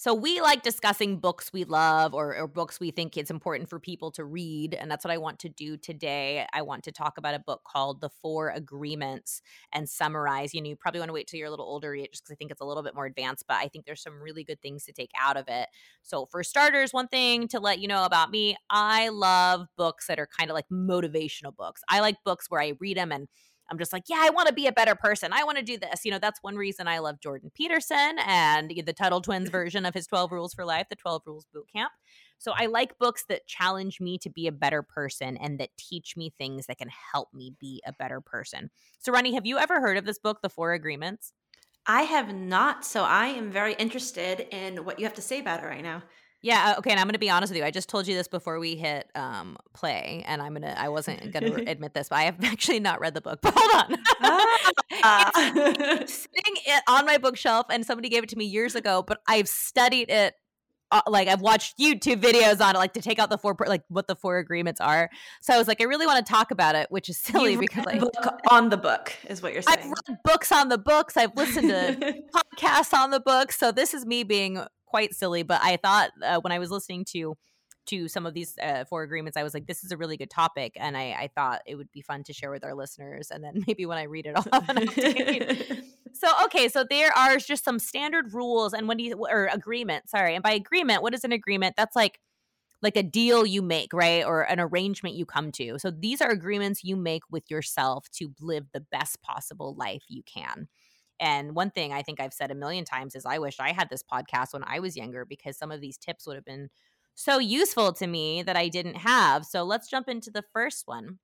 So we like discussing books we love or, or, books we think it's important for people to read, and that's what I want to do today. I want to talk about a book called The Four Agreements and summarize. You know, you probably want to wait till you're a little older, just because I think it's a little bit more advanced, but I think there's some really good things to take out of it. So for starters, one thing to let you know about me, I love books that are kind of like motivational books. I like books where I read them and I'm just like, yeah, I want to be a better person. I want to do this. You know, that's one reason I love Jordan Peterson and the Tuttle Twins version of his 12 Rules for Life, the 12 Rules Boot Camp. So I like books that challenge me to be a better person and that teach me things that can help me be a better person. So, Ronni, have you ever heard of this book, The Four Agreements? I have not. So I am very interested in what you have to say about it right now. Yeah. Uh, okay. And I'm going to be honest with you. I just told you this before we hit um, play, and I'm gonna. I wasn't going to admit this, but I have actually not read the book. But hold on. Ah. sitting it on my bookshelf, and somebody gave it to me years ago. But I've studied it. Uh, like I've watched YouTube videos on it, like to take out the four, like what the four agreements are. So I was like, I really want to talk about it, which is silly because like on the book is what you're saying. I've read books on the books. I've listened to podcasts on the books. So this is me being quite silly, but I thought uh, when I was listening to to some of these uh, four agreements, I was like, this is a really good topic, and I, I thought it would be fun to share with our listeners. And then maybe when I read it all, so okay, so there are just some standard rules, and when you or agreement, sorry, and by agreement, what is an agreement? That's like like a deal you make, right? Or an arrangement you come to. So these are agreements you make with yourself to live the best possible life you can. And one thing I think I've said a million times is I wish I had this podcast when I was younger because some of these tips would have been so useful to me that I didn't have. So let's jump into the first one.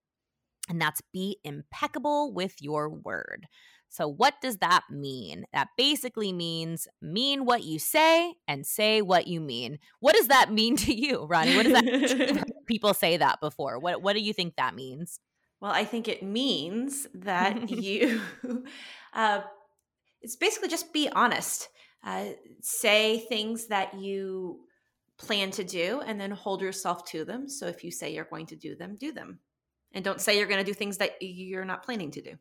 And that's be impeccable with your word. So, what does that mean? That basically means mean what you say and say what you mean. What does that mean to you, Ronni? What does that people say that before? What what do you think that means? Well, I think it means that you uh, it's basically just be honest. Uh, say things that you plan to do and then hold yourself to them. So if you say you're going to do them, do them. And don't say you're going to do things that you're not planning to do.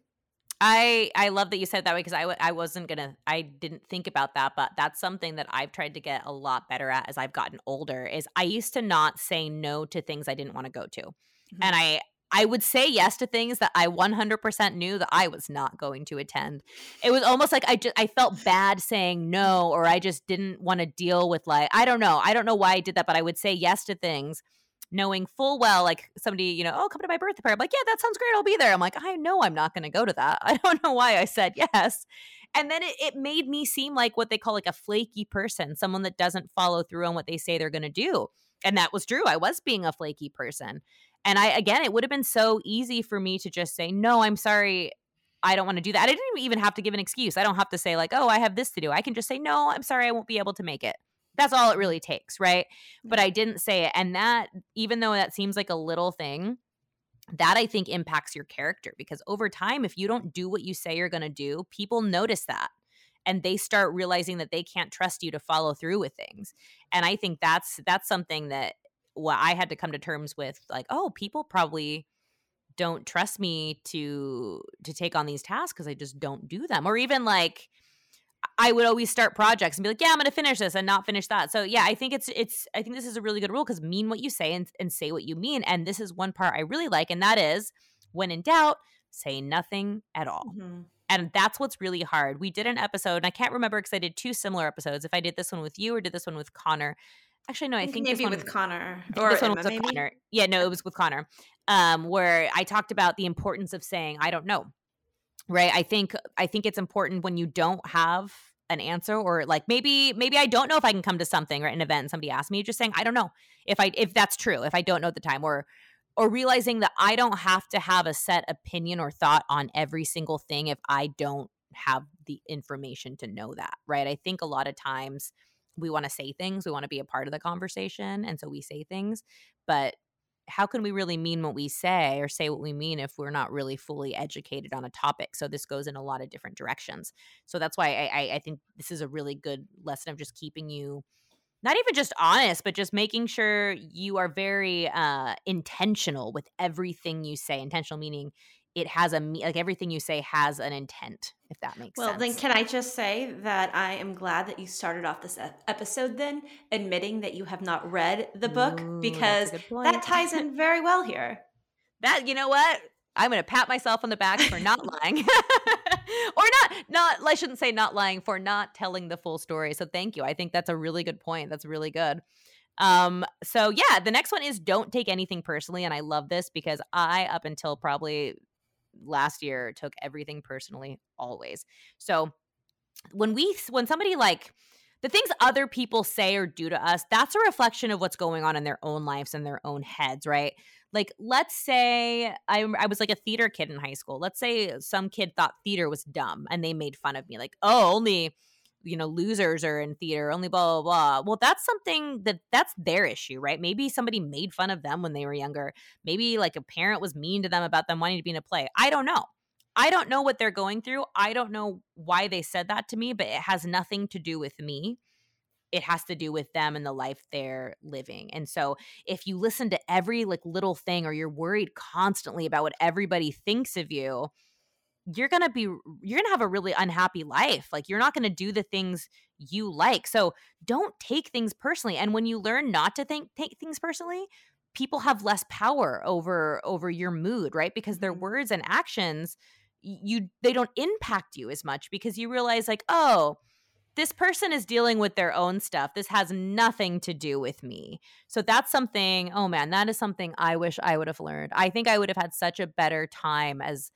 I I love that you said that way because I w- I wasn't gonna I didn't think about that but that's something that I've tried to get a lot better at as I've gotten older is I used to not say no to things I didn't want to go to mm-hmm. and I I would say yes to things that I 100% knew that I was not going to attend. It was almost like I just I felt bad saying no or I just didn't want to deal with like I don't know. I don't know why I did that but I would say yes to things knowing full well like somebody, you know, oh, come to my birthday party. I'm like, "Yeah, that sounds great. I'll be there." I'm like, "I know I'm not going to go to that." I don't know why I said yes. And then it, it made me seem like what they call like a flaky person, someone that doesn't follow through on what they say they're going to do. And that was true. I was being a flaky person. And I, again, it would have been so easy for me to just say, no, I'm sorry. I don't want to do that. I didn't even have to give an excuse. I don't have to say, like, oh, I have this to do. I can just say, no, I'm sorry. I won't be able to make it. That's all it really takes. Right. But I didn't say it. And that, even though that seems like a little thing, that I think impacts your character because over time, if you don't do what you say you're going to do, people notice that and they start realizing that they can't trust you to follow through with things and i think that's that's something that what I had to come to terms with like, oh, people probably don't trust me to to take on these tasks because I just don't do them. Or even like I would always start projects and be like, yeah, I'm going to finish this and not finish that. So yeah, I think it's it's I think this is a really good rule because mean what you say and, and say what you mean. And this is one part I really like, and that is when in doubt, say nothing at all. Mm-hmm. And that's what's really hard. We did an episode, and I can't remember because I did two similar episodes. If I did this one with you or did this one with Connor, Actually, no, I think maybe one, with Connor or this one Emma, was with? Connor. Yeah, no, it was with Connor. Um, where I talked about the importance of saying I don't know. Right. I think I think it's important when you don't have an answer or like maybe maybe I don't know if I can come to something or an event and somebody asked me just saying I don't know if I if that's true if I don't know at the time or or realizing that I don't have to have a set opinion or thought on every single thing if I don't have the information to know that right I think a lot of times we want to say things, we want to be a part of the conversation, and so we say things, but how can we really mean what we say or say what we mean if we're not really fully educated on a topic? So this goes in a lot of different directions. So that's why I, I, I think this is a really good lesson of just keeping you not even just honest, but just making sure you are very uh, intentional with everything you say. Intentional meaning it has a like everything you say has an intent. If that makes well, sense. Well, then can I just say that I am glad that you started off this episode then admitting that you have not read the book Ooh, because that ties in very well here. That you know what I'm going to pat myself on the back for not lying. or not not I shouldn't say not lying for not telling the full story. So thank you. I think that's a really good point. That's really good. Um so yeah, the next one is don't take anything personally and I love this because I up until probably last year took everything personally always. So when we when somebody like the things other people say or do to us, that's a reflection of what's going on in their own lives and their own heads, right? Like, let's say I, I was like a theater kid in high school. Let's say some kid thought theater was dumb and they made fun of me, like, oh, only, you know, losers are in theater, only blah, blah, blah. Well, that's something that that's their issue, right? Maybe somebody made fun of them when they were younger. Maybe like a parent was mean to them about them wanting to be in a play. I don't know. I don't know what they're going through. I don't know why they said that to me, but it has nothing to do with me it has to do with them and the life they're living. And so if you listen to every like little thing or you're worried constantly about what everybody thinks of you, you're going to be you're going to have a really unhappy life. Like you're not going to do the things you like. So don't take things personally. And when you learn not to think take things personally, people have less power over over your mood, right? Because their mm-hmm. words and actions you they don't impact you as much because you realize like, "Oh, this person is dealing with their own stuff. This has nothing to do with me. So that's something, oh man, that is something I wish I would have learned. I think I would have had such a better time as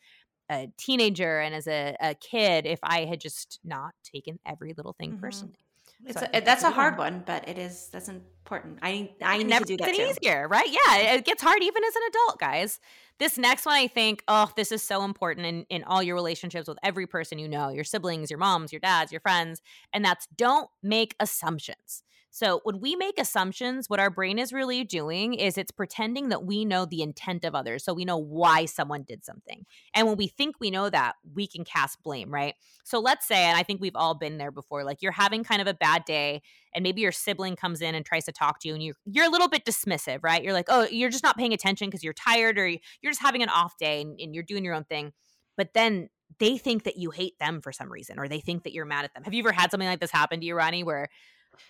a teenager and as a, a kid if I had just not taken every little thing mm-hmm. personally. It's so a, that's a hard one, but it is that's important. I I need to do that too. easier, right? Yeah, it gets hard even as an adult, guys. This next one, I think, oh, this is so important in, in all your relationships with every person you know, your siblings, your moms, your dads, your friends. And that's don't make assumptions. So, when we make assumptions, what our brain is really doing is it's pretending that we know the intent of others. So, we know why someone did something. And when we think we know that, we can cast blame, right? So, let's say, and I think we've all been there before, like you're having kind of a bad day, and maybe your sibling comes in and tries to talk to you, and you're, you're a little bit dismissive, right? You're like, oh, you're just not paying attention because you're tired or you're just having an off day and, and you're doing your own thing. But then they think that you hate them for some reason or they think that you're mad at them. Have you ever had something like this happen to you, Ronni, where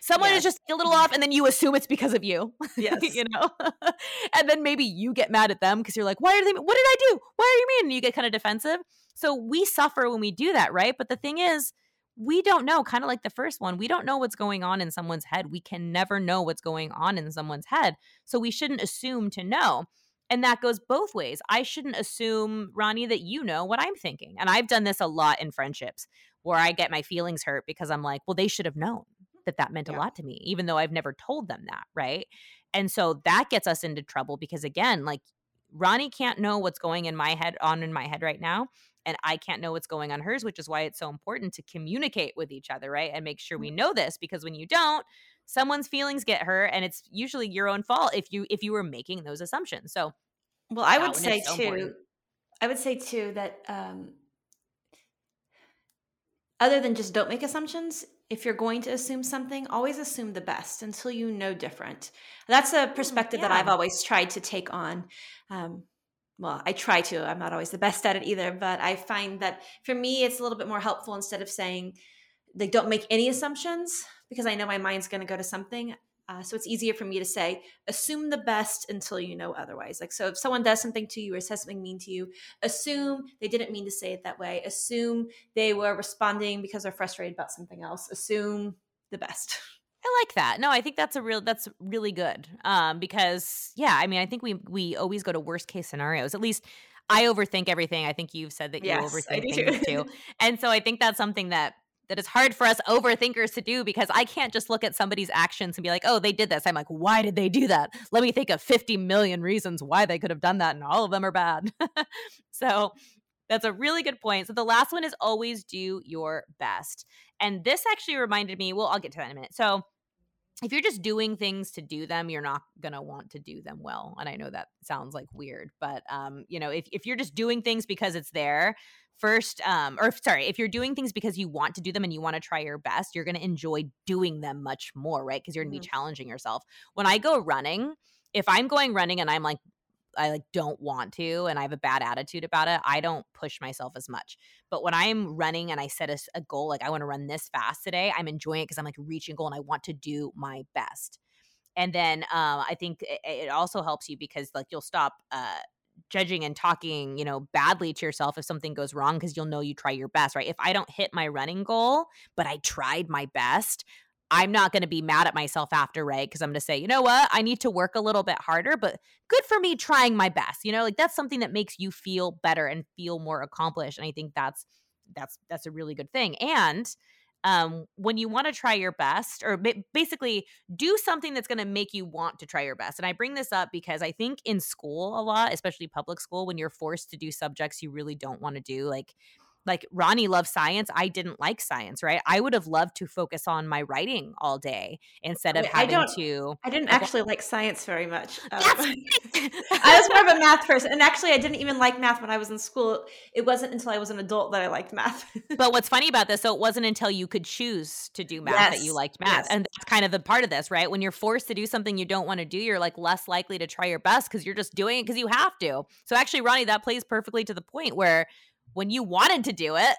Someone yes. is just a little off, and then you assume it's because of you. Yes, you know, and then maybe you get mad at them because you're like, "Why are they? What did I do? Why are you mean?" And you get kind of defensive. So we suffer when we do that, right? But the thing is, we don't know. Kind of like the first one, we don't know what's going on in someone's head. We can never know what's going on in someone's head, so we shouldn't assume to know. And that goes both ways. I shouldn't assume, Ronni, that you know what I'm thinking. And I've done this a lot in friendships where I get my feelings hurt because I'm like, well, they should have known that that meant yeah. a lot to me, even though I've never told them that. Right. And so that gets us into trouble because, again, like Ronni can't know what's going in my head on in my head right now. And I can't know what's going on hers, which is why it's so important to communicate with each other, right? And make sure we mm-hmm. know this because when you don't, someone's feelings get hurt and it's usually your own fault if you if you were making those assumptions. So well, I would say so too, important. I would say too that um other than just don't make assumptions, if you're going to assume something, always assume the best until you know different. That's a mm, perspective yeah. that I've always tried to take on. Um, well, I try to. I'm not always the best at it either, but I find that for me, it's a little bit more helpful instead of saying, they don't make any assumptions because I know my mind's going to go to something. Uh, so it's easier for me to say, assume the best until you know otherwise. Like, so if someone does something to you or says something mean to you, assume they didn't mean to say it that way. Assume they were responding because they're frustrated about something else. Assume the best. I like that. No, I think that's a real that's really good. Um, because yeah, I mean, I think we we always go to worst case scenarios. At least I overthink everything. I think you've said that you yes, overthink things too. and so I think that's something that that is hard for us overthinkers to do because I can't just look at somebody's actions and be like, oh, they did this. I'm like, why did they do that? Let me think of 50 million reasons why they could have done that, and all of them are bad. so that's a really good point. So the last one is always do your best. And this actually reminded me, well, I'll get to that in a minute. So if you're just doing things to do them, you're not going to want to do them well. And I know that sounds like weird, but um, you know, if if you're just doing things because it's there, first um or sorry, if you're doing things because you want to do them and you want to try your best, you're going to enjoy doing them much more, right? Because you're going to mm-hmm. be challenging yourself. When I go running, if I'm going running and I'm like I like don't want to and I have a bad attitude about it, I don't push myself as much. But when I'm running and I set a, a goal, like I want to run this fast today, I'm enjoying it because I'm like reaching a goal and I want to do my best. And then um, I think it, it, also helps you because like you'll stop uh, judging and talking, you know, badly to yourself if something goes wrong because you'll know you try your best, right? If I don't hit my running goal, but I tried my best, I'm not going to be mad at myself after, right? Because I'm going to say, you know what? I need to work a little bit harder, but good for me trying my best. You know, like that's something that makes you feel better and feel more accomplished. And I think that's that's that's a really good thing. And um, when you want to try your best, or basically do something that's going to make you want to try your best. And I bring this up because I think in school a lot, especially public school, when you're forced to do subjects you really don't want to do, like like Ronni loves science. I didn't like science, right? I would have loved to focus on my writing all day instead of having I to. I didn't actually like science very much. Um, I was more of a math person, and actually, I didn't even like math when I was in school. It wasn't until I was an adult that I liked math. but what's funny about this, so it wasn't until you could choose to do math yes. that you liked math, yes. and that's kind of the part of this, right? When you're forced to do something you don't want to do, you're like less likely to try your best because you're just doing it because you have to. So actually, Ronni, that plays perfectly to the point where when you wanted to do it,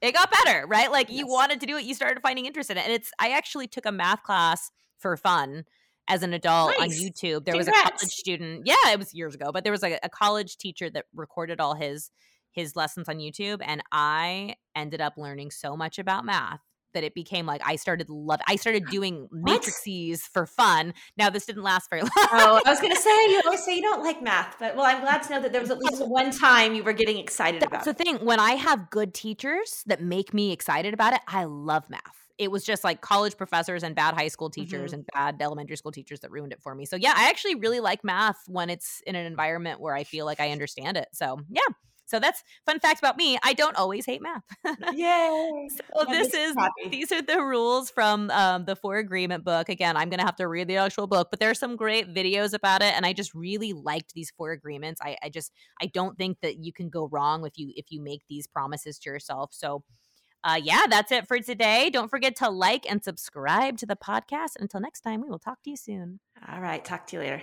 it got better, right? Like yes. you wanted to do it, you started finding interest in it. And it's I actually took a math class for fun as an adult nice. on YouTube. There Congrats. was a college student. Yeah, it was years ago, but there was like a college teacher that recorded all his his lessons on YouTube and I ended up learning so much about math that it became like I started love I started doing matrices for fun. Now this didn't last very long. Oh, I was gonna say you always say you don't like math, but well, I'm glad to know that there was at least one time you were getting excited That's about. That's the thing. When I have good teachers that make me excited about it, I love math. It was just like college professors and bad high school teachers mm-hmm. and bad elementary school teachers that ruined it for me. So yeah, I actually really like math when it's in an environment where I feel like I understand it. So yeah. So that's fun fact about me. I don't always hate math. Yay! so this is happy. these are the rules from um, the Four Agreement book. Again, I'm gonna have to read the actual book, but there's some great videos about it, and I just really liked these four agreements. I, I just I don't think that you can go wrong if you if you make these promises to yourself. So. Uh, yeah, that's it for today. Don't forget to like and subscribe to the podcast. Until next time, we will talk to you soon. All right. Talk to you later.